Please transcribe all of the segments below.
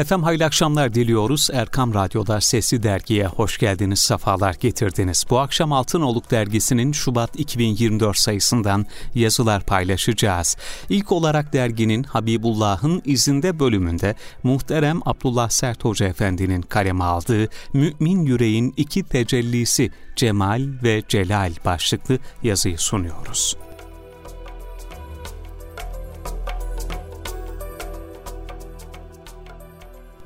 Efendim hayırlı akşamlar diliyoruz. Erkam Radyo'da Sesli Dergi'ye hoş geldiniz, sefalar getirdiniz. Bu akşam Altınoluk Dergisi'nin Şubat 2024 sayısından yazılar paylaşacağız. İlk olarak derginin Habibullah'ın izinde bölümünde muhterem Abdullah Sert Hoca Efendi'nin kaleme aldığı Mümin Yüreğin iki tecellisi Cemal ve Celal başlıklı yazıyı sunuyoruz.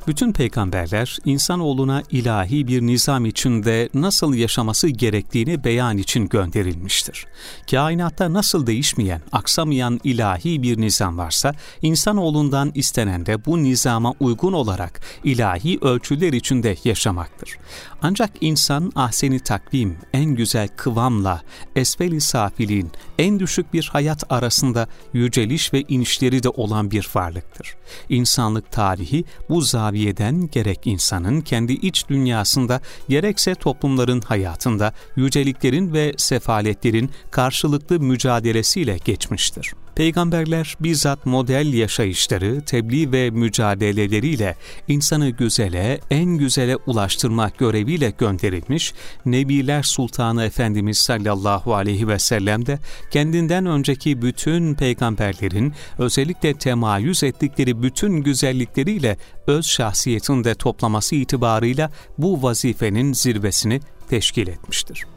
Bütün peygamberler insanoğluna ilahi bir nizam içinde nasıl yaşaması gerektiğini beyan için gönderilmiştir. Kainatta nasıl değişmeyen, aksamayan ilahi bir nizam varsa insanoğlundan istenen de bu nizama uygun olarak ilahi ölçüler içinde yaşamaktır. Ancak insan ahseni takvim, en güzel kıvamla, esfeli safiliğin, en düşük bir hayat arasında yüceliş ve inişleri de olan bir varlıktır. İnsanlık tarihi bu zaviyeden gerek insanın kendi iç dünyasında gerekse toplumların hayatında yüceliklerin ve sefaletlerin karşılıklı mücadelesiyle geçmiştir. Peygamberler bizzat model yaşayışları, tebliğ ve mücadeleleriyle insanı güzele, en güzele ulaştırmak göreviyle gönderilmiş, Nebiler Sultanı Efendimiz sallallahu aleyhi ve sellem de kendinden önceki bütün peygamberlerin özellikle temayüz ettikleri bütün güzellikleriyle öz şahsiyetinde toplaması itibarıyla bu vazifenin zirvesini teşkil etmiştir.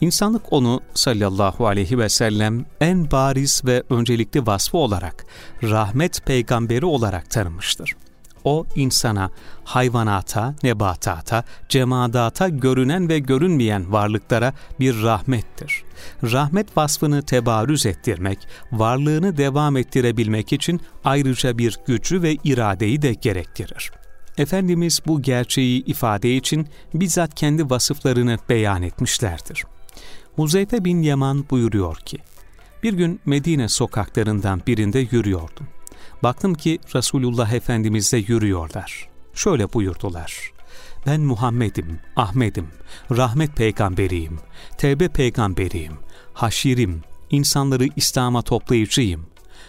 İnsanlık onu sallallahu aleyhi ve sellem en bariz ve öncelikli vasfı olarak rahmet peygamberi olarak tanımıştır. O insana, hayvanata, nebatata, cemadata, görünen ve görünmeyen varlıklara bir rahmettir. Rahmet vasfını tebarüz ettirmek, varlığını devam ettirebilmek için ayrıca bir gücü ve iradeyi de gerektirir. Efendimiz bu gerçeği ifade için bizzat kendi vasıflarını beyan etmişlerdir. Huzeyfe bin Yaman buyuruyor ki, bir gün Medine sokaklarından birinde yürüyordum. Baktım ki Resulullah Efendimiz de yürüyorlar. Şöyle buyurdular. Ben Muhammed'im, Ahmet'im, rahmet peygamberiyim, tevbe peygamberiyim, haşirim, insanları İslam'a toplayıcıyım.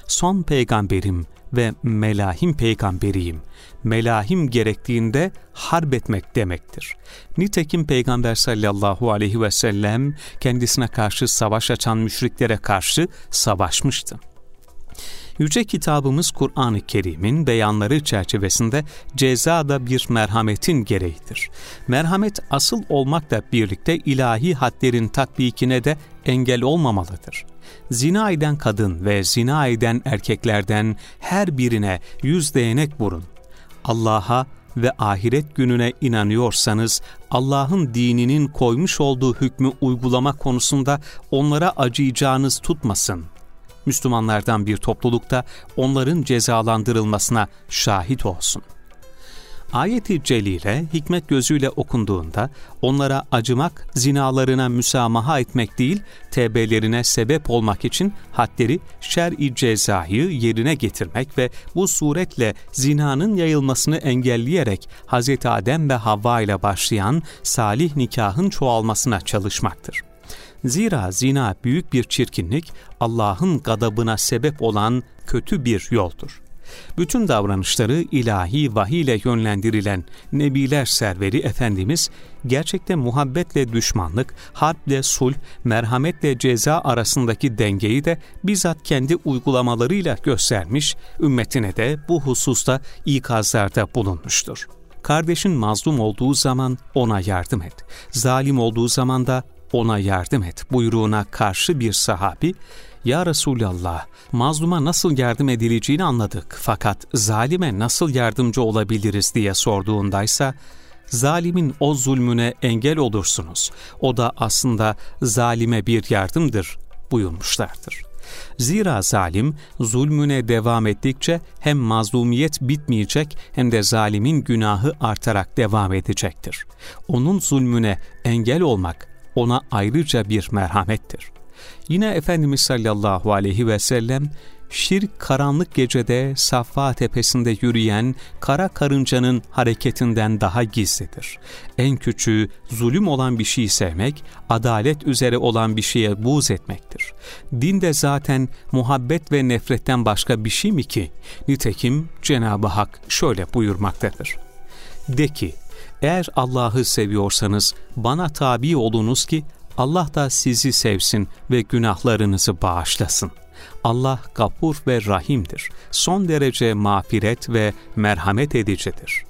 Son peygamberim, ve melahim peygamberiyim. Melahim gerektiğinde harp etmek demektir. Nitekim Peygamber sallallahu aleyhi ve sellem kendisine karşı savaş açan müşriklere karşı savaşmıştı. Yüce kitabımız Kur'an-ı Kerim'in beyanları çerçevesinde ceza da bir merhametin gereğidir. Merhamet asıl olmakla birlikte ilahi hadlerin tatbikine de engel olmamalıdır. Zina eden kadın ve zina eden erkeklerden her birine yüz değnek vurun. Allah'a ve ahiret gününe inanıyorsanız Allah'ın dininin koymuş olduğu hükmü uygulama konusunda onlara acıyacağınız tutmasın. Müslümanlardan bir toplulukta onların cezalandırılmasına şahit olsun. Ayet-i Celile hikmet gözüyle okunduğunda onlara acımak, zinalarına müsamaha etmek değil, tevbelerine sebep olmak için hadleri şer-i cezayı yerine getirmek ve bu suretle zinanın yayılmasını engelleyerek Hz. Adem ve Havva ile başlayan salih nikahın çoğalmasına çalışmaktır. Zira zina büyük bir çirkinlik, Allah'ın gadabına sebep olan kötü bir yoldur. Bütün davranışları ilahi vahiy ile yönlendirilen Nebiler serveri Efendimiz, gerçekte muhabbetle düşmanlık, harple sulh, merhametle ceza arasındaki dengeyi de bizzat kendi uygulamalarıyla göstermiş, ümmetine de bu hususta ikazlarda bulunmuştur. Kardeşin mazlum olduğu zaman ona yardım et. Zalim olduğu zaman da ona yardım et buyruğuna karşı bir sahabi, Ya Resulallah, mazluma nasıl yardım edileceğini anladık fakat zalime nasıl yardımcı olabiliriz diye sorduğundaysa, zalimin o zulmüne engel olursunuz. O da aslında zalime bir yardımdır buyurmuşlardır. Zira zalim zulmüne devam ettikçe hem mazlumiyet bitmeyecek hem de zalimin günahı artarak devam edecektir. Onun zulmüne engel olmak ona ayrıca bir merhamettir. Yine Efendimiz sallallahu aleyhi ve sellem şirk karanlık gecede Saffa tepesinde yürüyen kara karıncanın hareketinden daha gizlidir. En küçüğü zulüm olan bir şeyi sevmek, adalet üzere olan bir şeye buğz etmektir. Din de zaten muhabbet ve nefretten başka bir şey mi ki? Nitekim Cenab-ı Hak şöyle buyurmaktadır. De ki, eğer Allah'ı seviyorsanız bana tabi olunuz ki Allah da sizi sevsin ve günahlarınızı bağışlasın. Allah gafur ve rahimdir. Son derece mağfiret ve merhamet edicidir.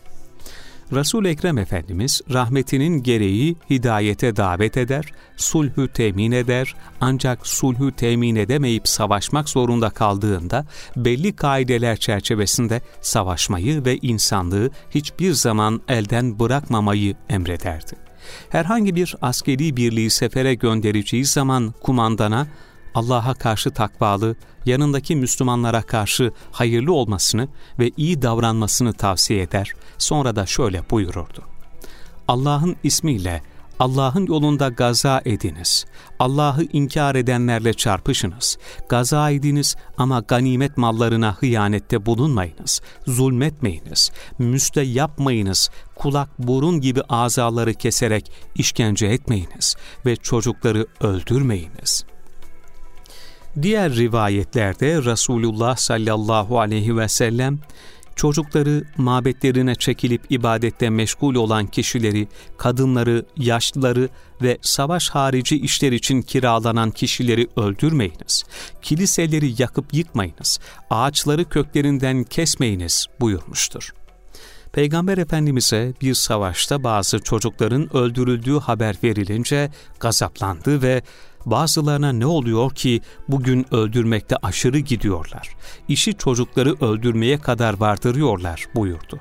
Resul Ekrem Efendimiz rahmetinin gereği hidayete davet eder, sulhü temin eder ancak sulhü temin edemeyip savaşmak zorunda kaldığında belli kaideler çerçevesinde savaşmayı ve insanlığı hiçbir zaman elden bırakmamayı emrederdi. Herhangi bir askeri birliği sefere göndereceği zaman kumandana Allah'a karşı takvalı, yanındaki Müslümanlara karşı hayırlı olmasını ve iyi davranmasını tavsiye eder. Sonra da şöyle buyururdu. Allah'ın ismiyle Allah'ın yolunda gaza ediniz. Allah'ı inkar edenlerle çarpışınız. Gaza ediniz ama ganimet mallarına hıyanette bulunmayınız. Zulmetmeyiniz. Müste yapmayınız. Kulak burun gibi azaları keserek işkence etmeyiniz. Ve çocukları öldürmeyiniz.'' Diğer rivayetlerde Resulullah sallallahu aleyhi ve sellem çocukları mabetlerine çekilip ibadette meşgul olan kişileri, kadınları, yaşlıları ve savaş harici işler için kiralanan kişileri öldürmeyiniz. Kiliseleri yakıp yıkmayınız. Ağaçları köklerinden kesmeyiniz buyurmuştur. Peygamber Efendimiz'e bir savaşta bazı çocukların öldürüldüğü haber verilince gazaplandı ve Bazılarına ne oluyor ki bugün öldürmekte aşırı gidiyorlar. İşi çocukları öldürmeye kadar vardırıyorlar buyurdu.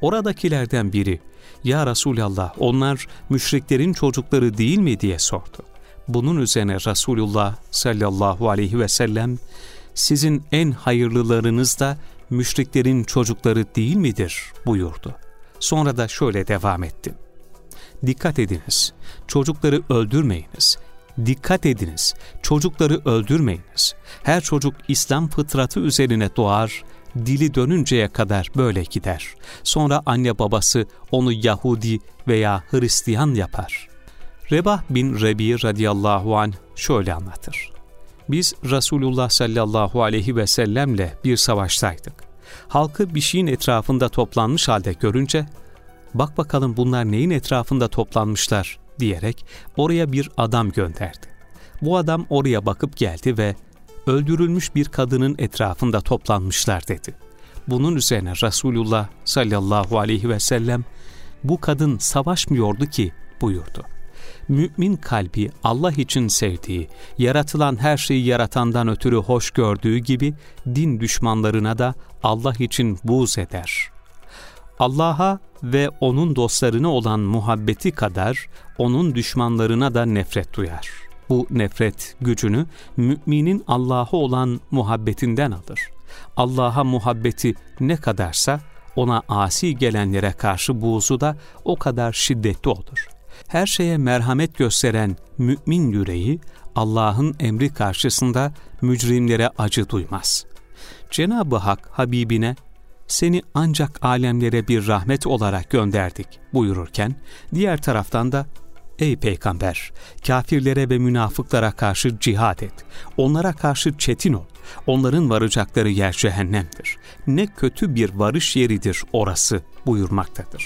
Oradakilerden biri, ya Resulallah onlar müşriklerin çocukları değil mi diye sordu. Bunun üzerine Resulullah sallallahu aleyhi ve sellem, sizin en hayırlılarınız da müşriklerin çocukları değil midir buyurdu. Sonra da şöyle devam etti. Dikkat ediniz, çocukları öldürmeyiniz, Dikkat ediniz, çocukları öldürmeyiniz. Her çocuk İslam fıtratı üzerine doğar, dili dönünceye kadar böyle gider. Sonra anne babası onu Yahudi veya Hristiyan yapar. Rebah bin Rebi radıyallahu an şöyle anlatır. Biz Resulullah sallallahu aleyhi ve sellemle bir savaştaydık. Halkı bir şeyin etrafında toplanmış halde görünce, bak bakalım bunlar neyin etrafında toplanmışlar diyerek oraya bir adam gönderdi. Bu adam oraya bakıp geldi ve öldürülmüş bir kadının etrafında toplanmışlar dedi. Bunun üzerine Resulullah sallallahu aleyhi ve sellem bu kadın savaşmıyordu ki buyurdu. Mümin kalbi Allah için sevdiği, yaratılan her şeyi yaratandan ötürü hoş gördüğü gibi din düşmanlarına da Allah için buğz eder. Allah'a ve onun dostlarına olan muhabbeti kadar onun düşmanlarına da nefret duyar. Bu nefret gücünü müminin Allah'a olan muhabbetinden alır. Allah'a muhabbeti ne kadarsa ona asi gelenlere karşı buğzu da o kadar şiddetli olur. Her şeye merhamet gösteren mümin yüreği Allah'ın emri karşısında mücrimlere acı duymaz. Cenab-ı Hak Habibine seni ancak alemlere bir rahmet olarak gönderdik buyururken, diğer taraftan da Ey peygamber! Kafirlere ve münafıklara karşı cihad et. Onlara karşı çetin ol. Onların varacakları yer cehennemdir. Ne kötü bir varış yeridir orası buyurmaktadır.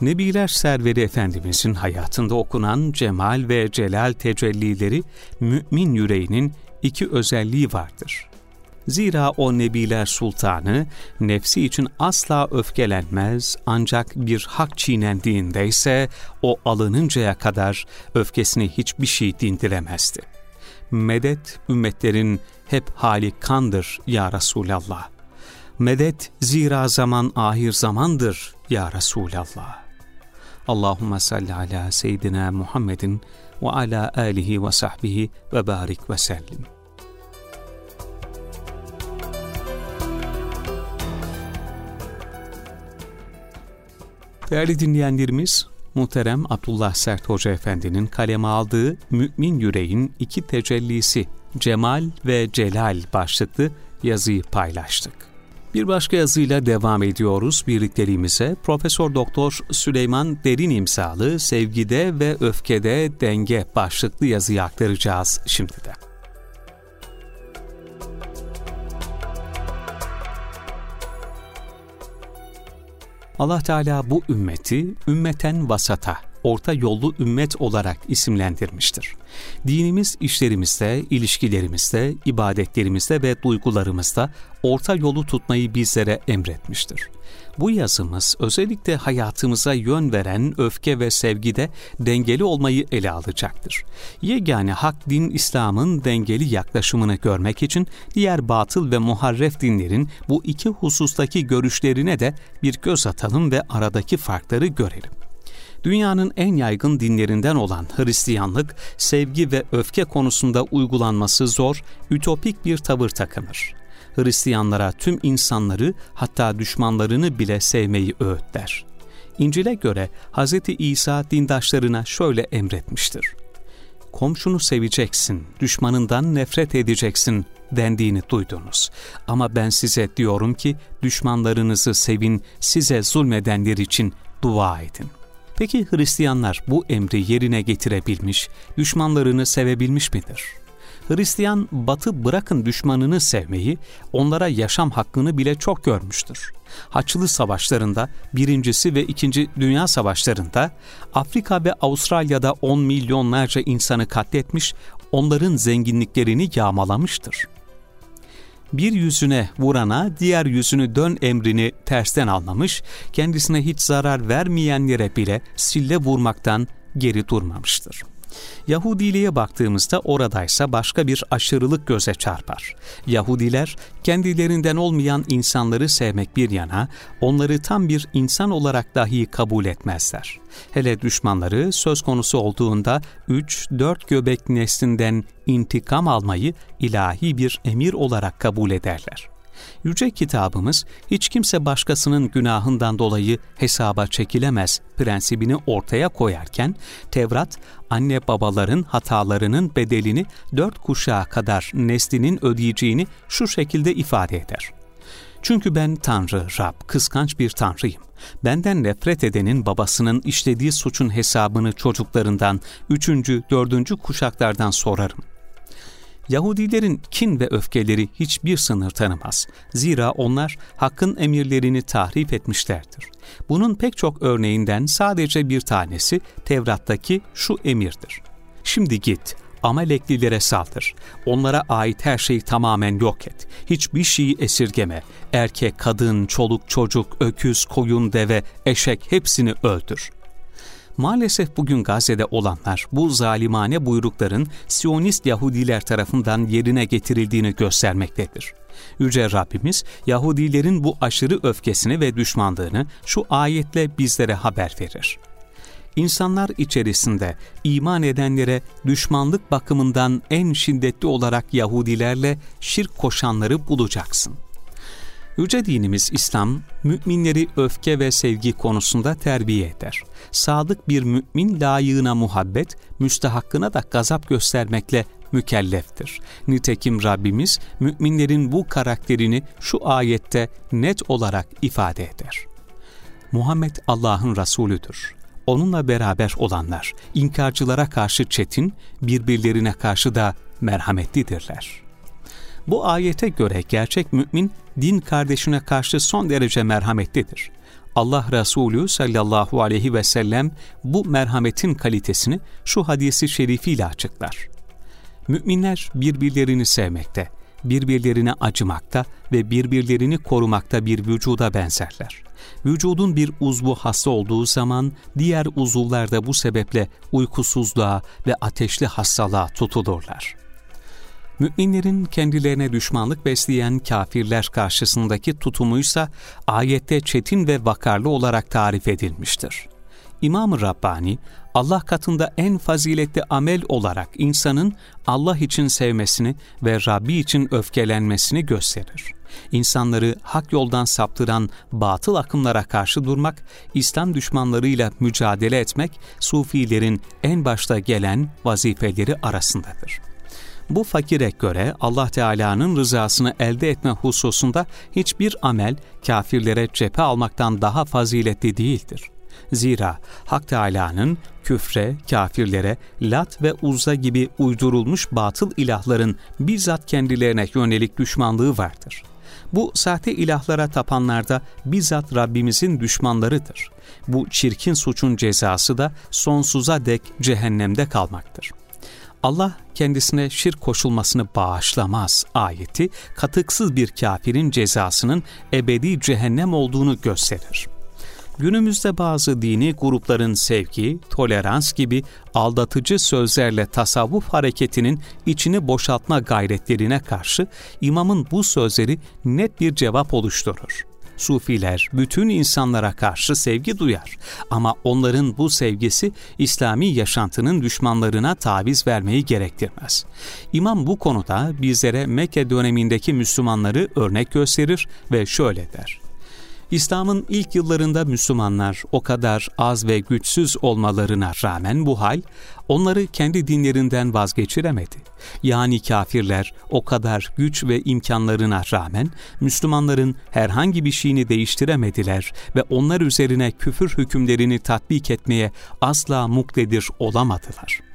Nebiler Serveri Efendimizin hayatında okunan cemal ve celal tecellileri mümin yüreğinin iki özelliği vardır. Zira o Nebiler Sultanı nefsi için asla öfkelenmez ancak bir hak çiğnendiğinde ise o alınıncaya kadar öfkesini hiçbir şey dindiremezdi. Medet ümmetlerin hep hali kandır ya Resulallah. Medet zira zaman ahir zamandır ya Resulallah. Allahümme salli ala seyyidina Muhammedin ve ala alihi ve sahbihi ve barik ve sellim. Değerli dinleyenlerimiz, muhterem Abdullah Sert Hoca Efendi'nin kaleme aldığı Mümin Yüreğin iki tecellisi Cemal ve Celal başlıklı yazıyı paylaştık. Bir başka yazıyla devam ediyoruz birlikteliğimize. Profesör Doktor Süleyman Derin imzalı Sevgide ve Öfkede Denge başlıklı yazıyı aktaracağız şimdi de. Allah Teala bu ümmeti ümmeten vasata, orta yollu ümmet olarak isimlendirmiştir. Dinimiz işlerimizde, ilişkilerimizde, ibadetlerimizde ve duygularımızda orta yolu tutmayı bizlere emretmiştir. Bu yazımız özellikle hayatımıza yön veren öfke ve sevgide dengeli olmayı ele alacaktır. Yegane hak din İslam'ın dengeli yaklaşımını görmek için diğer batıl ve muharref dinlerin bu iki husustaki görüşlerine de bir göz atalım ve aradaki farkları görelim. Dünyanın en yaygın dinlerinden olan Hristiyanlık, sevgi ve öfke konusunda uygulanması zor, ütopik bir tavır takınır. Hristiyanlara tüm insanları hatta düşmanlarını bile sevmeyi öğütler. İncil'e göre Hz. İsa dindaşlarına şöyle emretmiştir. Komşunu seveceksin, düşmanından nefret edeceksin dendiğini duydunuz. Ama ben size diyorum ki düşmanlarınızı sevin, size zulmedenler için dua edin. Peki Hristiyanlar bu emri yerine getirebilmiş, düşmanlarını sevebilmiş midir? Hristiyan batı bırakın düşmanını sevmeyi, onlara yaşam hakkını bile çok görmüştür. Haçlı savaşlarında, birincisi ve ikinci dünya savaşlarında Afrika ve Avustralya'da on milyonlarca insanı katletmiş, onların zenginliklerini yağmalamıştır bir yüzüne vurana diğer yüzünü dön emrini tersten anlamış, kendisine hiç zarar vermeyenlere bile sille vurmaktan geri durmamıştır. Yahudiliğe baktığımızda oradaysa başka bir aşırılık göze çarpar. Yahudiler kendilerinden olmayan insanları sevmek bir yana, onları tam bir insan olarak dahi kabul etmezler. Hele düşmanları söz konusu olduğunda 3-4 göbek neslinden intikam almayı ilahi bir emir olarak kabul ederler. Yüce kitabımız hiç kimse başkasının günahından dolayı hesaba çekilemez prensibini ortaya koyarken Tevrat anne babaların hatalarının bedelini dört kuşağa kadar neslinin ödeyeceğini şu şekilde ifade eder. Çünkü ben Tanrı, Rab, kıskanç bir Tanrıyım. Benden nefret edenin babasının işlediği suçun hesabını çocuklarından, üçüncü, dördüncü kuşaklardan sorarım. Yahudilerin kin ve öfkeleri hiçbir sınır tanımaz. Zira onlar hakkın emirlerini tahrip etmişlerdir. Bunun pek çok örneğinden sadece bir tanesi Tevrat'taki şu emirdir. Şimdi git, Amaleklilere saldır. Onlara ait her şeyi tamamen yok et. Hiçbir şeyi esirgeme. Erkek, kadın, çoluk, çocuk, öküz, koyun, deve, eşek hepsini öldür. Maalesef bugün Gazze'de olanlar bu zalimane buyrukların Siyonist Yahudiler tarafından yerine getirildiğini göstermektedir. Yüce Rabbimiz Yahudilerin bu aşırı öfkesini ve düşmanlığını şu ayetle bizlere haber verir. İnsanlar içerisinde iman edenlere düşmanlık bakımından en şiddetli olarak Yahudilerle şirk koşanları bulacaksın.'' Yüce dinimiz İslam, müminleri öfke ve sevgi konusunda terbiye eder. Sadık bir mümin layığına muhabbet, müstehakkına da gazap göstermekle mükelleftir. Nitekim Rabbimiz müminlerin bu karakterini şu ayette net olarak ifade eder. Muhammed Allah'ın Resulüdür. Onunla beraber olanlar, inkarcılara karşı çetin, birbirlerine karşı da merhametlidirler.'' Bu ayete göre gerçek mümin din kardeşine karşı son derece merhametlidir. Allah Resulü sallallahu aleyhi ve sellem bu merhametin kalitesini şu hadisi şerifiyle açıklar. Müminler birbirlerini sevmekte, birbirlerine acımakta ve birbirlerini korumakta bir vücuda benzerler. Vücudun bir uzvu hasta olduğu zaman diğer uzuvlar da bu sebeple uykusuzluğa ve ateşli hastalığa tutulurlar. Müminlerin kendilerine düşmanlık besleyen kafirler karşısındaki tutumuysa ayette çetin ve vakarlı olarak tarif edilmiştir. İmam-ı Rabbani, Allah katında en faziletli amel olarak insanın Allah için sevmesini ve Rabbi için öfkelenmesini gösterir. İnsanları hak yoldan saptıran batıl akımlara karşı durmak, İslam düşmanlarıyla mücadele etmek, Sufilerin en başta gelen vazifeleri arasındadır. Bu fakire göre Allah Teala'nın rızasını elde etme hususunda hiçbir amel kafirlere cephe almaktan daha faziletli değildir. Zira Hak Teala'nın küfre, kafirlere, Lat ve Uzza gibi uydurulmuş batıl ilahların bizzat kendilerine yönelik düşmanlığı vardır. Bu sahte ilahlara tapanlarda bizzat Rabbimizin düşmanlarıdır. Bu çirkin suçun cezası da sonsuza dek cehennemde kalmaktır. Allah kendisine şirk koşulmasını bağışlamaz ayeti katıksız bir kafirin cezasının ebedi cehennem olduğunu gösterir. Günümüzde bazı dini grupların sevgi, tolerans gibi aldatıcı sözlerle tasavvuf hareketinin içini boşaltma gayretlerine karşı imamın bu sözleri net bir cevap oluşturur. Sufiler bütün insanlara karşı sevgi duyar ama onların bu sevgisi İslami yaşantının düşmanlarına taviz vermeyi gerektirmez. İmam bu konuda bizlere Mekke dönemindeki Müslümanları örnek gösterir ve şöyle der. İslam'ın ilk yıllarında Müslümanlar o kadar az ve güçsüz olmalarına rağmen bu hal onları kendi dinlerinden vazgeçiremedi. Yani kafirler o kadar güç ve imkanlarına rağmen Müslümanların herhangi bir şeyini değiştiremediler ve onlar üzerine küfür hükümlerini tatbik etmeye asla muktedir olamadılar.''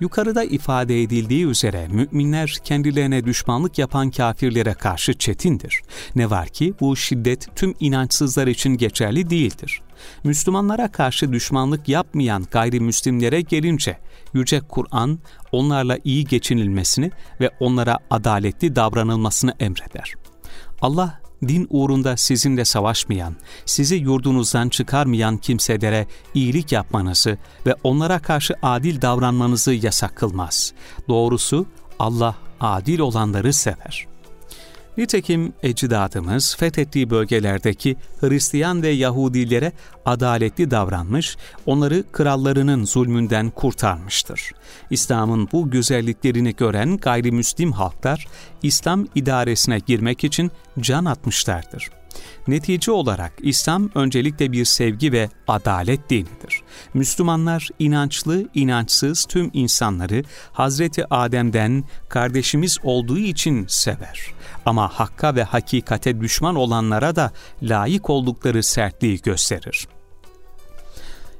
Yukarıda ifade edildiği üzere müminler kendilerine düşmanlık yapan kafirlere karşı çetindir. Ne var ki bu şiddet tüm inançsızlar için geçerli değildir. Müslümanlara karşı düşmanlık yapmayan gayrimüslimlere gelince Yüce Kur'an onlarla iyi geçinilmesini ve onlara adaletli davranılmasını emreder. Allah din uğrunda sizinle savaşmayan, sizi yurdunuzdan çıkarmayan kimselere iyilik yapmanızı ve onlara karşı adil davranmanızı yasak kılmaz. Doğrusu Allah adil olanları sever.'' Nitekim ecdadımız fethettiği bölgelerdeki Hristiyan ve Yahudilere adaletli davranmış, onları krallarının zulmünden kurtarmıştır. İslam'ın bu güzelliklerini gören gayrimüslim halklar, İslam idaresine girmek için can atmışlardır. Netice olarak İslam öncelikle bir sevgi ve adalet dinidir. Müslümanlar inançlı, inançsız tüm insanları Hazreti Adem'den kardeşimiz olduğu için sever. Ama hakka ve hakikate düşman olanlara da layık oldukları sertliği gösterir.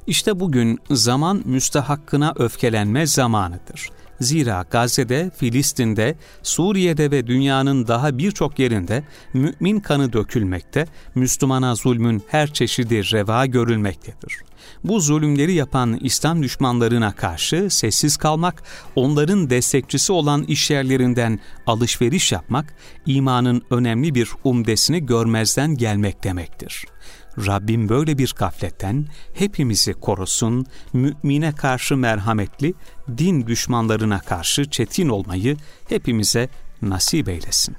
İşte bugün zaman müstehakkına öfkelenme zamanıdır. Zira Gazze'de, Filistin'de, Suriye'de ve dünyanın daha birçok yerinde mümin kanı dökülmekte, Müslümana zulmün her çeşidi reva görülmektedir. Bu zulümleri yapan İslam düşmanlarına karşı sessiz kalmak, onların destekçisi olan işyerlerinden alışveriş yapmak, imanın önemli bir umdesini görmezden gelmek demektir.'' Rabbim böyle bir gafletten hepimizi korusun, mümine karşı merhametli, din düşmanlarına karşı çetin olmayı hepimize nasip eylesin.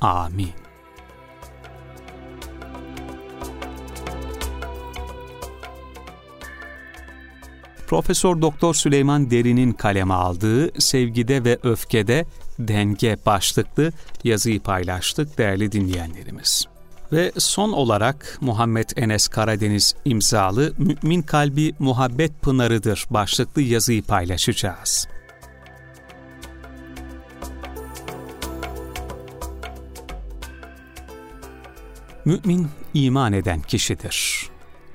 Amin. Profesör Doktor Süleyman Derin'in kaleme aldığı Sevgide ve Öfkede Denge başlıklı yazıyı paylaştık değerli dinleyenlerimiz. Ve son olarak Muhammed Enes Karadeniz imzalı Mümin Kalbi Muhabbet Pınarıdır başlıklı yazıyı paylaşacağız. Mümin iman eden kişidir.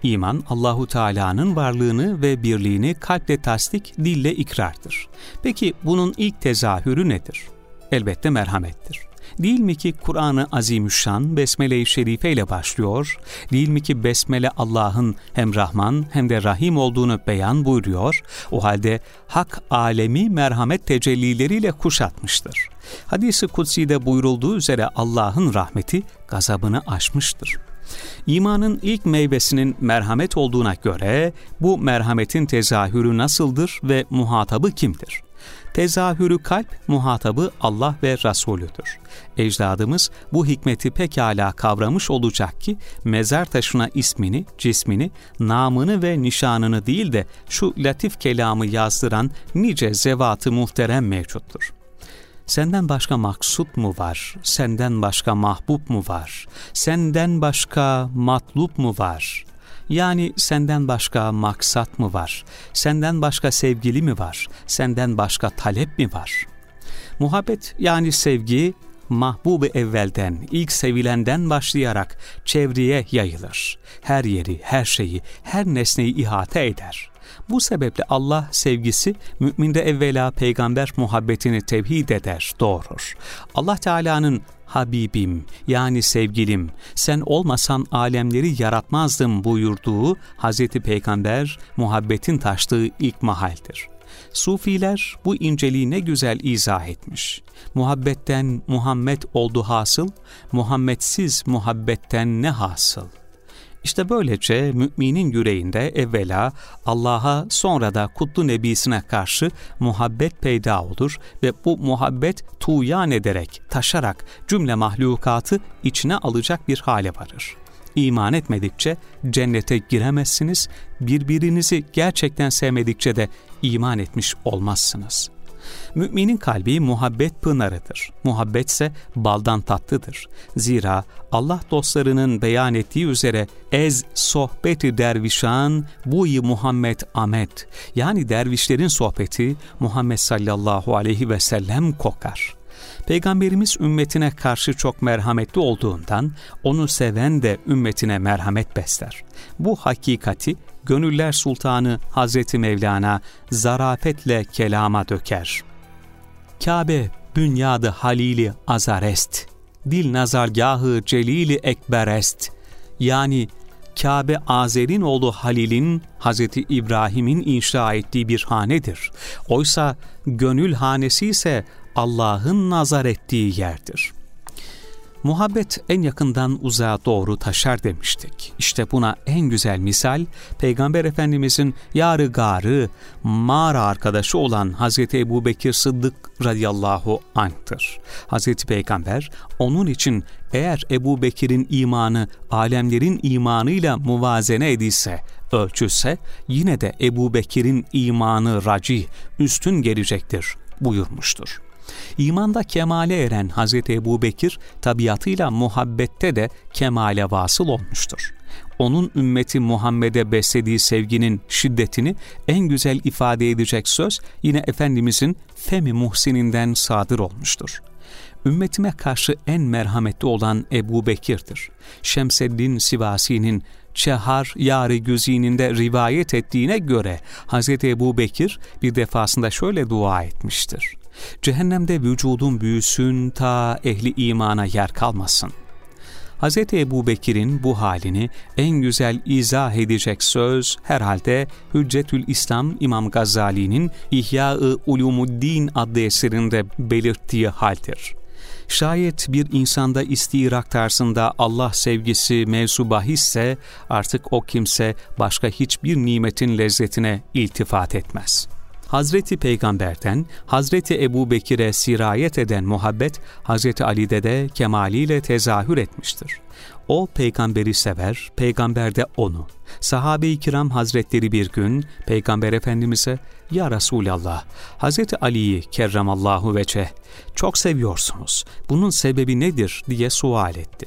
İman Allahu Teala'nın varlığını ve birliğini kalple tasdik, dille ikrardır. Peki bunun ilk tezahürü nedir? Elbette merhamettir. Değil mi ki Kur'an-ı Azimüşşan Besmele-i Şerife ile başlıyor? Değil mi ki Besmele Allah'ın hem Rahman hem de Rahim olduğunu beyan buyuruyor? O halde hak alemi merhamet tecellileriyle kuşatmıştır. Hadis-i Kutsi'de buyurulduğu üzere Allah'ın rahmeti gazabını aşmıştır. İmanın ilk meyvesinin merhamet olduğuna göre bu merhametin tezahürü nasıldır ve muhatabı kimdir? Tezahürü kalp, muhatabı Allah ve Resulüdür. Ecdadımız bu hikmeti pekala kavramış olacak ki mezar taşına ismini, cismini, namını ve nişanını değil de şu latif kelamı yazdıran nice zevatı muhterem mevcuttur. Senden başka maksut mu var? Senden başka mahbub mu var? Senden başka matlup mu var? Yani senden başka maksat mı var? Senden başka sevgili mi var? Senden başka talep mi var? Muhabbet yani sevgi mahbubu evvelden, ilk sevilenden başlayarak çevreye yayılır. Her yeri, her şeyi, her nesneyi ihate eder. Bu sebeple Allah sevgisi müminde evvela peygamber muhabbetini tevhid eder, doğurur. Allah Teala'nın Habibim yani sevgilim sen olmasan alemleri yaratmazdım buyurduğu Hz. Peygamber muhabbetin taştığı ilk mahaldir. Sufiler bu inceliği ne güzel izah etmiş. Muhabbetten Muhammed oldu hasıl, Muhammedsiz muhabbetten ne hasıl? İşte böylece müminin yüreğinde evvela Allah'a sonra da kutlu nebisine karşı muhabbet peyda olur ve bu muhabbet tuğyan ederek, taşarak cümle mahlukatı içine alacak bir hale varır. İman etmedikçe cennete giremezsiniz, birbirinizi gerçekten sevmedikçe de iman etmiş olmazsınız.'' Müminin kalbi muhabbet pınarıdır. Muhabbetse baldan tatlıdır. Zira Allah dostlarının beyan ettiği üzere ez sohbeti dervişan buyi Muhammed Ahmet yani dervişlerin sohbeti Muhammed sallallahu aleyhi ve sellem kokar. Peygamberimiz ümmetine karşı çok merhametli olduğundan onu seven de ümmetine merhamet besler. Bu hakikati Gönüller Sultanı Hazreti Mevlana zarafetle kelama döker. Kabe bünyadı halili azarest, dil nazargahı celili ekberest. Yani Kabe Azer'in oğlu Halil'in Hazreti İbrahim'in inşa ettiği bir hanedir. Oysa gönül hanesi ise Allah'ın nazar ettiği yerdir. Muhabbet en yakından uzağa doğru taşar demiştik. İşte buna en güzel misal Peygamber Efendimizin yarı garı mağara arkadaşı olan Hazreti Ebu Bekir Sıddık radıyallahu anh'tır. Hazreti Peygamber onun için eğer Ebu Bekir'in imanı alemlerin imanıyla muvazene edilse, ölçülse yine de Ebu Bekir'in imanı racih, üstün gelecektir buyurmuştur. İmanda kemale eren Hz. Ebu Bekir tabiatıyla muhabbette de kemale vasıl olmuştur. Onun ümmeti Muhammed'e beslediği sevginin şiddetini en güzel ifade edecek söz yine Efendimizin Femi Muhsin'inden sadır olmuştur ümmetime karşı en merhametli olan Ebu Bekir'dir. Şemseddin Sivasi'nin Çehar Yari Güzini'nde rivayet ettiğine göre Hz. Ebu Bekir bir defasında şöyle dua etmiştir. Cehennemde vücudun büyüsün ta ehli imana yer kalmasın. Hz. Ebu Bekir'in bu halini en güzel izah edecek söz herhalde Hüccetül İslam İmam Gazali'nin İhya-ı Ulumuddin adlı eserinde belirttiği haldir. Şayet bir insanda istirak tarzında Allah sevgisi mevzu bahisse artık o kimse başka hiçbir nimetin lezzetine iltifat etmez.'' Hazreti Peygamber'den Hazreti Ebu Bekir'e sirayet eden muhabbet Hazreti Ali'de de kemaliyle tezahür etmiştir. O peygamberi sever, peygamber de onu. Sahabe-i kiram hazretleri bir gün peygamber efendimize ''Ya Resulallah, Hazreti Ali'yi kerramallahu veçe çok seviyorsunuz. Bunun sebebi nedir?'' diye sual etti.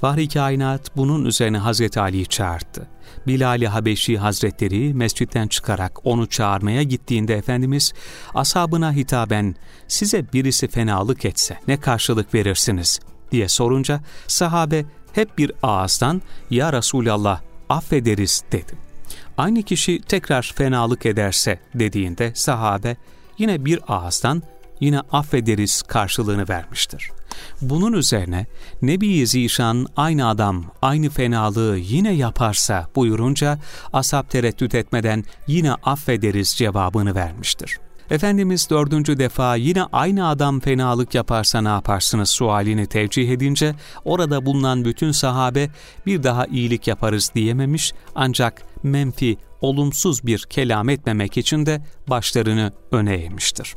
Fahri kainat bunun üzerine Hazreti Ali'yi çağırdı. Bilal-i Habeşi Hazretleri mescitten çıkarak onu çağırmaya gittiğinde Efendimiz ashabına hitaben size birisi fenalık etse ne karşılık verirsiniz diye sorunca sahabe hep bir ağızdan ya Resulallah affederiz dedi. Aynı kişi tekrar fenalık ederse dediğinde sahabe yine bir ağızdan yine affederiz karşılığını vermiştir. Bunun üzerine Nebi Zişan aynı adam aynı fenalığı yine yaparsa buyurunca asap tereddüt etmeden yine affederiz cevabını vermiştir. Efendimiz dördüncü defa yine aynı adam fenalık yaparsa ne yaparsınız sualini tevcih edince orada bulunan bütün sahabe bir daha iyilik yaparız diyememiş ancak menfi, olumsuz bir kelam etmemek için de başlarını öne eğmiştir.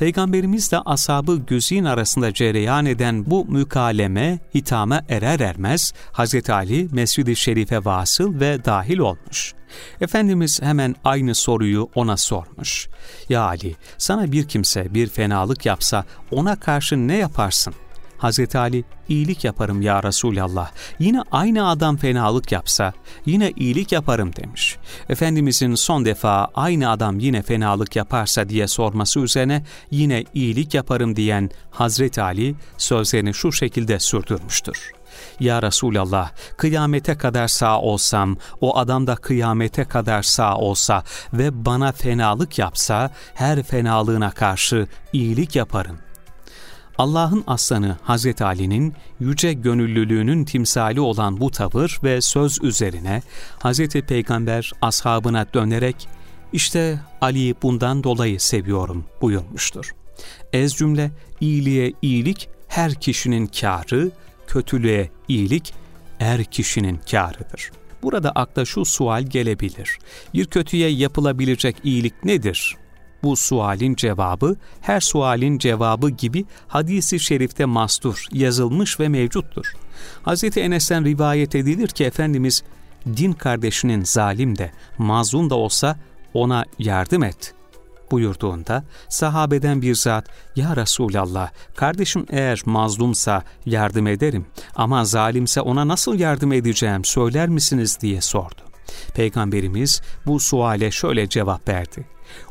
Peygamberimiz de asabı güzin arasında cereyan eden bu mükaleme hitama erer ermez Hz. Ali Mescid-i Şerif'e vasıl ve dahil olmuş. Efendimiz hemen aynı soruyu ona sormuş. Ya Ali sana bir kimse bir fenalık yapsa ona karşı ne yaparsın? Hazreti Ali iyilik yaparım ya Resulallah. Yine aynı adam fenalık yapsa yine iyilik yaparım demiş. Efendimizin son defa aynı adam yine fenalık yaparsa diye sorması üzerine yine iyilik yaparım diyen Hazreti Ali sözlerini şu şekilde sürdürmüştür. Ya Resulallah kıyamete kadar sağ olsam, o adam da kıyamete kadar sağ olsa ve bana fenalık yapsa her fenalığına karşı iyilik yaparım. Allah'ın aslanı Hazreti Ali'nin yüce gönüllülüğünün timsali olan bu tavır ve söz üzerine Hazreti Peygamber ashabına dönerek işte Ali'yi bundan dolayı seviyorum buyurmuştur. Ez cümle iyiliğe iyilik her kişinin kârı, kötülüğe iyilik er kişinin kârıdır. Burada akla şu sual gelebilir. Bir kötüye yapılabilecek iyilik nedir? Bu sualin cevabı her sualin cevabı gibi hadisi şerifte mastur, yazılmış ve mevcuttur. Hz. Enes'ten rivayet edilir ki Efendimiz din kardeşinin zalim de mazlum da olsa ona yardım et buyurduğunda sahabeden bir zat ya Resulallah kardeşim eğer mazlumsa yardım ederim ama zalimse ona nasıl yardım edeceğim söyler misiniz diye sordu. Peygamberimiz bu suale şöyle cevap verdi.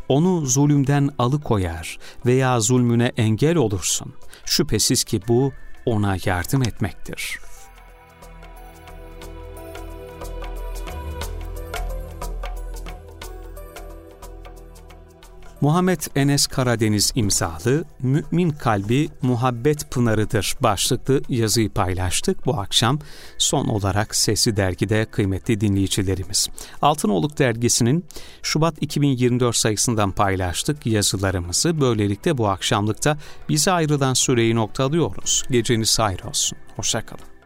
Onu zulümden alıkoyar veya zulmüne engel olursun. Şüphesiz ki bu ona yardım etmektir.'' Muhammed Enes Karadeniz imzalı Mümin Kalbi Muhabbet Pınarıdır başlıklı yazıyı paylaştık bu akşam. Son olarak Sesi Dergi'de kıymetli dinleyicilerimiz. Altınoluk Dergisi'nin Şubat 2024 sayısından paylaştık yazılarımızı. Böylelikle bu akşamlıkta bize ayrılan süreyi noktalıyoruz. Geceniz hayır olsun. Hoşçakalın.